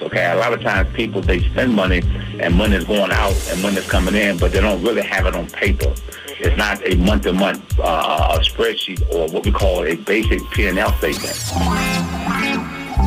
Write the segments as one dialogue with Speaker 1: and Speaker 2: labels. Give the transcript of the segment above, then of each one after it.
Speaker 1: Okay, a lot of times people they spend money and money is going out and money is coming in, but they don't really have it on paper. It's not a month-to-month uh, spreadsheet or what we call a basic P&L statement.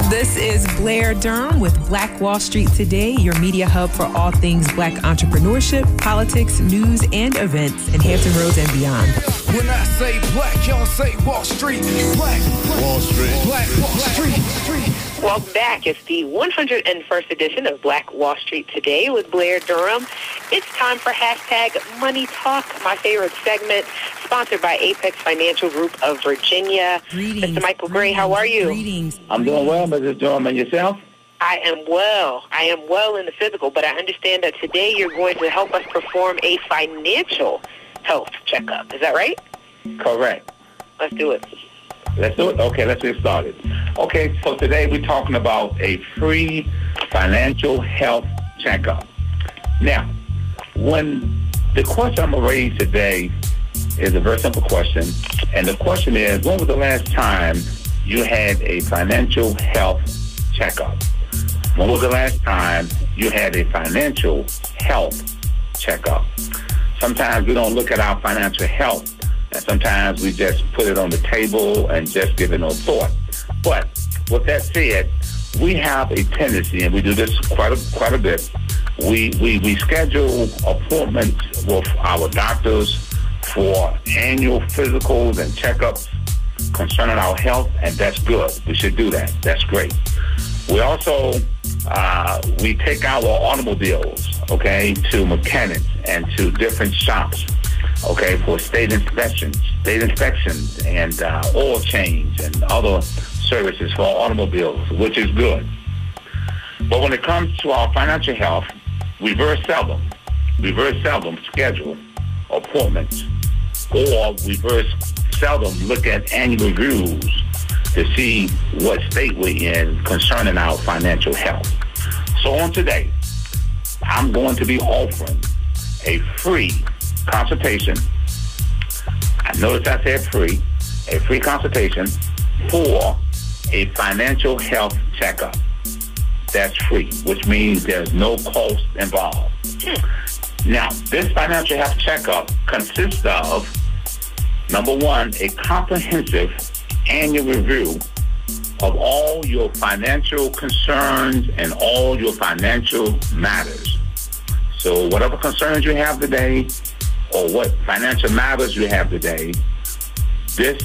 Speaker 2: This is Blair Durham with Black Wall Street Today, your media hub for all things black entrepreneurship, politics, news, and events in Hampton Roads and beyond.
Speaker 3: When I say black, y'all say Wall Street. Black,
Speaker 4: Wall Street.
Speaker 3: Black Wall Street. Street.
Speaker 5: Welcome back. It's the 101st edition of Black Wall Street Today with Blair Durham. It's time for hashtag Money Talk, my favorite segment, sponsored by Apex Financial Group of Virginia.
Speaker 2: Greetings.
Speaker 5: Mr. Michael Gray, how are you?
Speaker 2: Greetings.
Speaker 1: I'm doing well, Mrs. Durham, and yourself?
Speaker 5: I am well. I am well in the physical, but I understand that today you're going to help us perform a financial health checkup. Is that right?
Speaker 1: Correct.
Speaker 5: Let's do it.
Speaker 1: Let's do it. Okay, let's get started. Okay, so today we're talking about a free financial health checkup. Now, when the question I'm going to raise today is a very simple question, and the question is, when was the last time you had a financial health checkup? When was the last time you had a financial health checkup? Sometimes we don't look at our financial health and sometimes we just put it on the table and just give it no thought. But with that said, we have a tendency, and we do this quite a, quite a bit. We, we, we schedule appointments with our doctors for annual physicals and checkups concerning our health, and that's good. We should do that. That's great. We also uh, we take our automobiles, okay, to mechanics and to different shops okay, for state inspections, state inspections and uh, oil change and other services for automobiles, which is good. But when it comes to our financial health, we very seldom, we very seldom schedule appointments or we very seldom look at annual reviews to see what state we're in concerning our financial health. So on today, I'm going to be offering a free consultation. I notice I said free, a free consultation for a financial health checkup. That's free, which means there's no cost involved. Now, this financial health checkup consists of, number one, a comprehensive annual review of all your financial concerns and all your financial matters. So whatever concerns you have today, or what financial matters you have today, this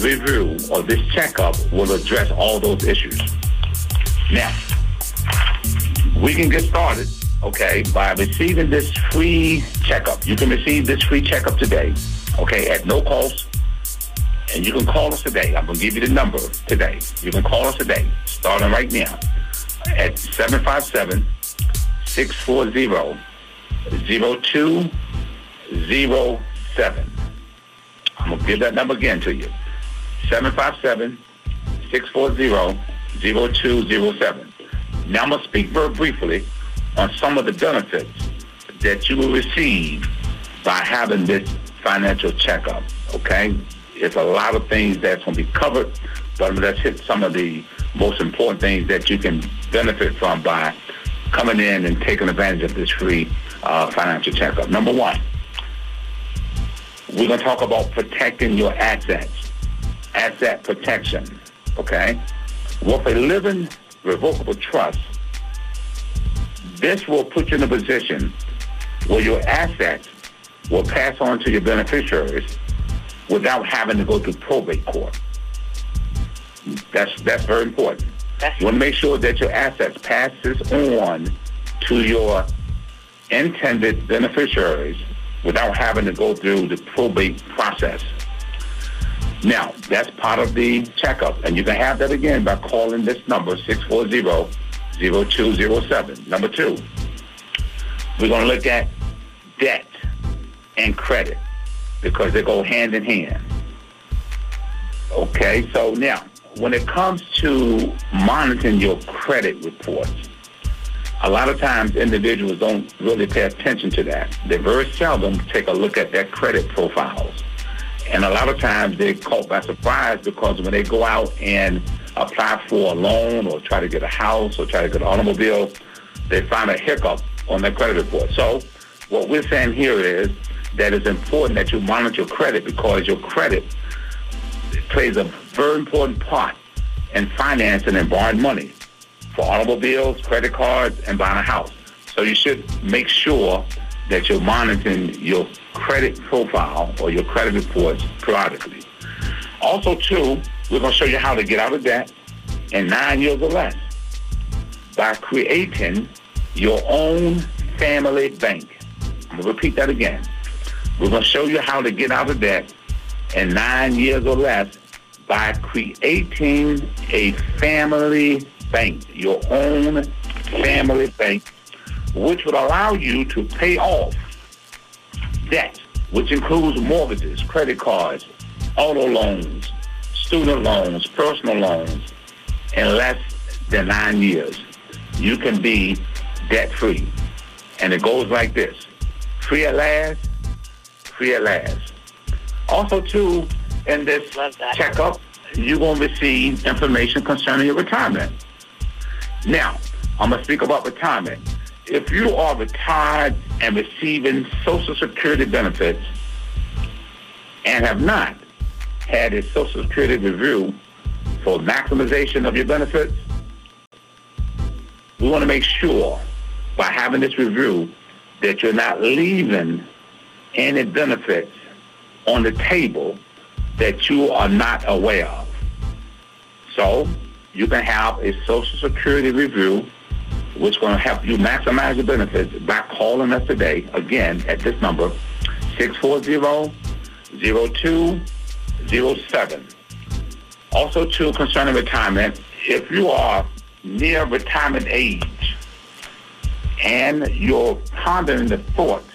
Speaker 1: review or this checkup will address all those issues. Now, we can get started, okay, by receiving this free checkup. You can receive this free checkup today, okay, at no cost. And you can call us today. I'm going to give you the number today. You can call us today, starting right now, at 757 640 02 Zero seven. I'm going to give that number again to you. 757-640-0207. Now I'm going to speak very briefly on some of the benefits that you will receive by having this financial checkup, okay? It's a lot of things that's going to be covered, but let's hit some of the most important things that you can benefit from by coming in and taking advantage of this free uh, financial checkup. Number one, we're going to talk about protecting your assets, asset protection, okay? With a living revocable trust, this will put you in a position where your assets will pass on to your beneficiaries without having to go to probate court. That's that's very important. You want to make sure that your assets passes on to your intended beneficiaries without having to go through the probate process. Now, that's part of the checkup, and you can have that again by calling this number, 640-0207. Number two, we're going to look at debt and credit because they go hand in hand. Okay, so now, when it comes to monitoring your credit reports, a lot of times individuals don't really pay attention to that. They very seldom take a look at their credit profiles. And a lot of times they're caught by surprise because when they go out and apply for a loan or try to get a house or try to get an automobile, they find a hiccup on their credit report. So what we're saying here is that it's important that you monitor your credit because your credit plays a very important part in financing and borrowing money for automobiles, credit cards, and buying a house. So you should make sure that you're monitoring your credit profile or your credit reports periodically. Also, too, we're going to show you how to get out of debt in nine years or less by creating your own family bank. I'm going to repeat that again. We're going to show you how to get out of debt in nine years or less by creating a family bank, your own family bank, which would allow you to pay off debt, which includes mortgages, credit cards, auto loans, student loans, personal loans, in less than nine years. You can be debt-free. And it goes like this. Free at last, free at last. Also, too, in this checkup, you're going to receive information concerning your retirement. Now, I'm going to speak about retirement. If you are retired and receiving Social Security benefits and have not had a Social Security review for maximization of your benefits, we want to make sure by having this review that you're not leaving any benefits on the table that you are not aware of. So you can have a Social Security review which going to help you maximize your benefits by calling us today, again, at this number, 640-0207. Also, too, concerning retirement, if you are near retirement age and you're pondering the thoughts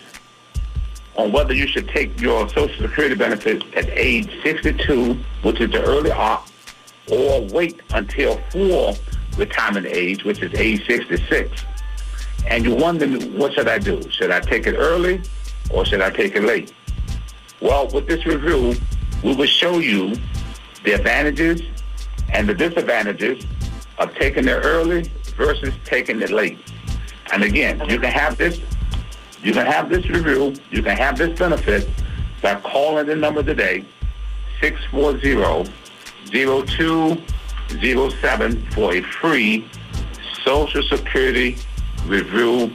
Speaker 1: on whether you should take your Social Security benefits at age 62, which is the early op, or wait until full retirement age, which is age 66. And you're wondering, what should I do? Should I take it early or should I take it late? Well, with this review, we will show you the advantages and the disadvantages of taking it early versus taking it late. And again, you can have this, you can have this review, you can have this benefit by calling the number today, 640 0207 for a free Social Security review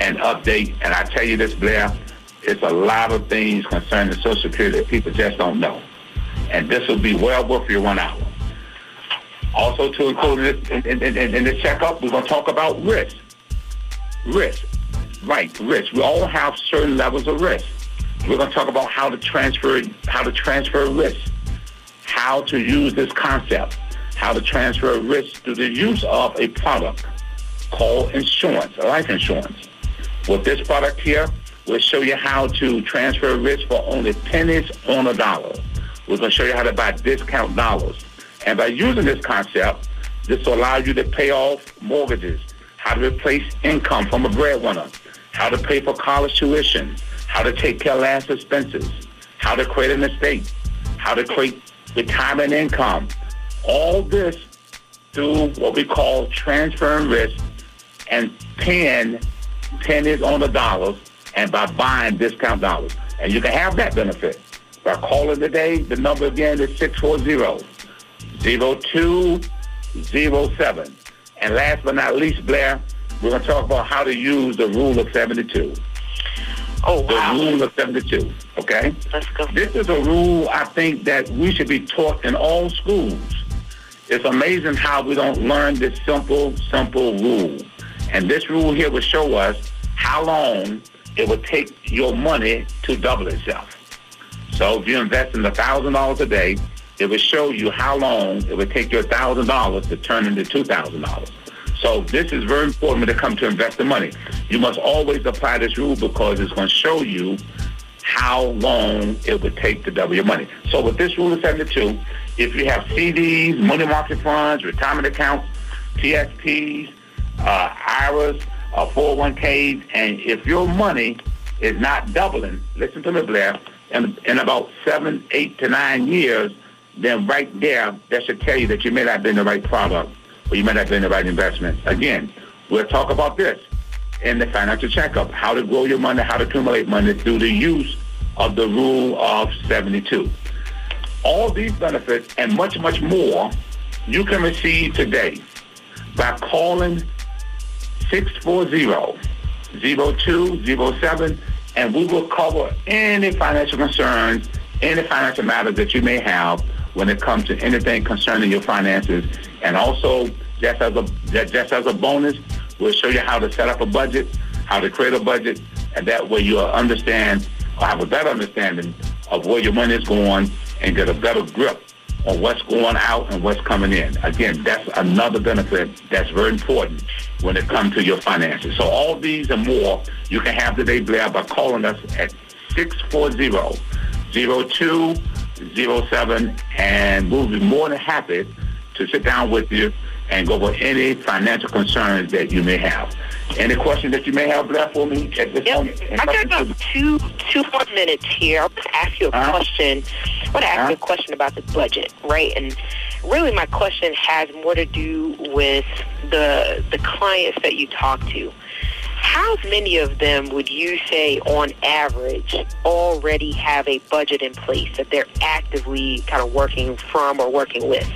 Speaker 1: and update. And I tell you this, Blair, it's a lot of things concerning Social Security that people just don't know. And this will be well worth your one hour. Also, to include in, in, in, in this checkup, we're going to talk about risk. Risk. Right, risk. We all have certain levels of risk. We're going to talk about how to transfer how to transfer risk how to use this concept, how to transfer risk through the use of a product called insurance, life insurance. With this product here, we'll show you how to transfer risk for only pennies on a dollar. We're going to show you how to buy discount dollars. And by using this concept, this will allow you to pay off mortgages, how to replace income from a breadwinner, how to pay for college tuition, how to take care of last expenses, how to create an estate, how to create retirement income. All this through what we call transferring risk and paying pennies on the dollars and by buying discount dollars. And you can have that benefit by calling today. The number again is 640-0207. And last but not least, Blair, we're going to talk about how to use the rule of 72.
Speaker 5: Oh, wow.
Speaker 1: The rule of 72, okay?
Speaker 5: Let's go.
Speaker 1: This is a rule I think that we should be taught in all schools. It's amazing how we don't learn this simple, simple rule. And this rule here will show us how long it would take your money to double itself. So if you invest in $1,000 a day, it will show you how long it would take your $1,000 to turn into $2,000. So this is very important when it comes to investing money. You must always apply this rule because it's going to show you how long it would take to double your money. So with this rule of 72, if you have CDs, money market funds, retirement accounts, TSPs, uh, IRAs, uh, 401ks, and if your money is not doubling, listen to me, Blair, in, in about seven, eight to nine years, then right there, that should tell you that you may not be in the right product or you may not be in the right investment. Again, we'll talk about this in the financial checkup, how to grow your money, how to accumulate money through the use of the rule of 72. All these benefits and much, much more you can receive today by calling 640-0207 and we will cover any financial concerns, any financial matters that you may have when it comes to anything concerning your finances. And also, just as a just as a bonus, we'll show you how to set up a budget, how to create a budget, and that way you'll understand or have a better understanding of where your money is going and get a better grip on what's going out and what's coming in. Again, that's another benefit that's very important when it comes to your finances. So all these and more you can have today, Blair, by calling us at 640-0207, and we'll be more than happy to sit down with you and go over any financial concerns that you may have. Any questions that you may have left for me at this
Speaker 5: yep.
Speaker 1: moment?
Speaker 5: I got about two two more minutes here. I'll just ask you a uh-huh. question. I want to ask you a question about the budget, right? And really, my question has more to do with the the clients that you talk to. How many of them would you say, on average, already have a budget in place that they're actively kind of working from or working with?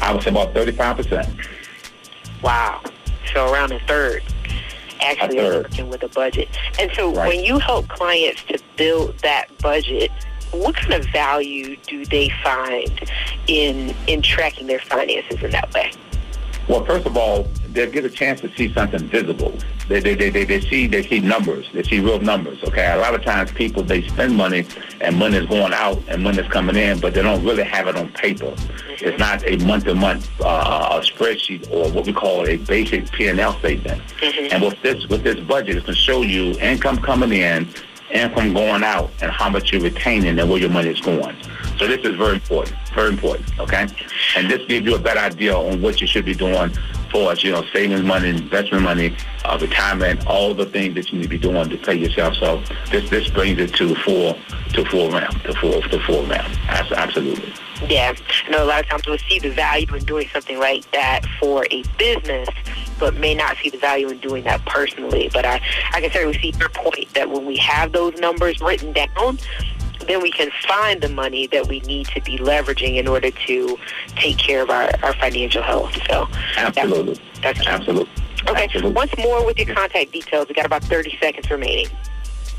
Speaker 1: I would say about 35%.
Speaker 5: Wow. So around a third actually are working with a budget. And so right. when you help clients to build that budget, what kind of value do they find in in tracking their finances in that way?
Speaker 1: Well, first of all, they get a chance to see something visible. They, they, they, they, they see they see numbers. They see real numbers. Okay, a lot of times people they spend money and money is going out and money is coming in, but they don't really have it on paper. It's not a month to month uh, spreadsheet or what we call a basic P and L statement. Mm-hmm. And with this with this budget, it's going to show you income coming in, income going out, and how much you're retaining and where your money is going. So this is very important, very important, okay? And this gives you a better idea on what you should be doing for us, you know, savings money, investment money, uh, retirement, all the things that you need to be doing to pay yourself. So this this brings it to full to full round, to full to full round. Absolutely.
Speaker 5: Yeah, I know a lot of times we'll see the value in doing something like that for a business, but may not see the value in doing that personally. But I, I can certainly see your point that when we have those numbers written down, then we can find the money that we need to be leveraging in order to take care of our, our financial health. So
Speaker 1: absolutely,
Speaker 5: that's, that's
Speaker 1: absolutely.
Speaker 5: Okay.
Speaker 1: Absolutely.
Speaker 5: Once more with your contact details. We got about 30 seconds remaining.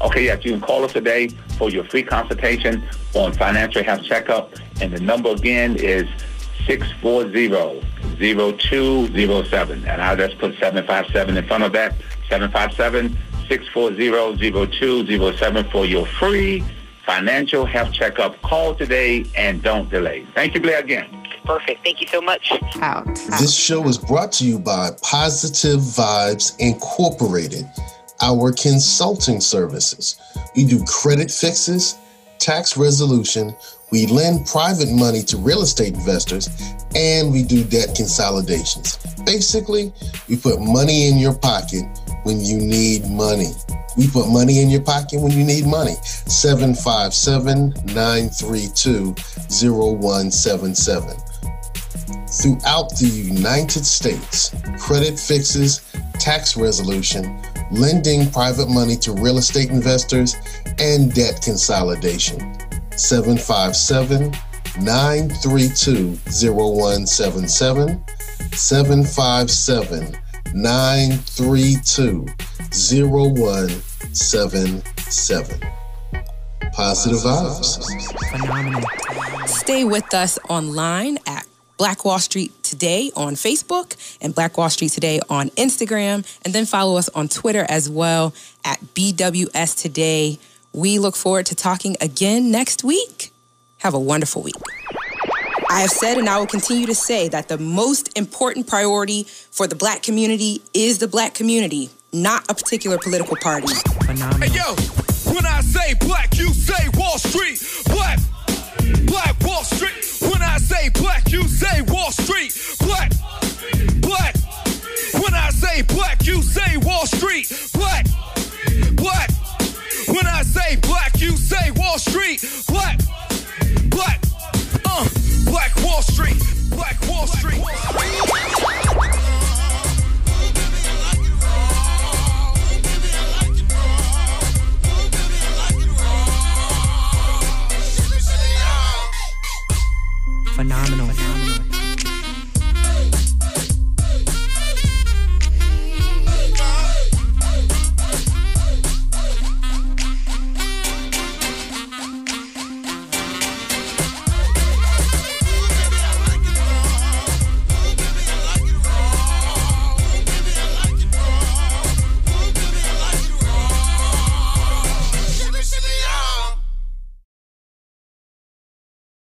Speaker 1: Okay, yes, you can call us today for your free consultation on financial health checkup. And the number again is 640-0207. And I'll just put 757 in front of that. 757-640-0207 for your free financial health checkup. Call today and don't delay. Thank you, Blair, again.
Speaker 5: Perfect. Thank you so much.
Speaker 2: Out.
Speaker 4: This show is brought to you by Positive Vibes Incorporated, our consulting services. We do credit fixes, tax resolution, we lend private money to real estate investors, and we do debt consolidations. Basically, we put money in your pocket when you need money. We put money in your pocket when you need money. 757 932 0177. Throughout the United States, credit fixes, tax resolution, lending private money to real estate investors, and debt consolidation. 757 932 0177. 757 932 0177. Positive vibes.
Speaker 2: Phenomenal. Stay with us online at Black Wall Street Today on Facebook and Black Wall Street Today on Instagram. And then follow us on Twitter as well at BWS Today. We look forward to talking again next week. Have a wonderful week. I have said and I will continue to say that the most important priority for the black community is the black community, not a particular political party.
Speaker 3: Phenomenal. Hey, yo, when I say black, you say Wall Street. Black, black Wall Street. When I say black, you
Speaker 2: phenomenal. phenomenal.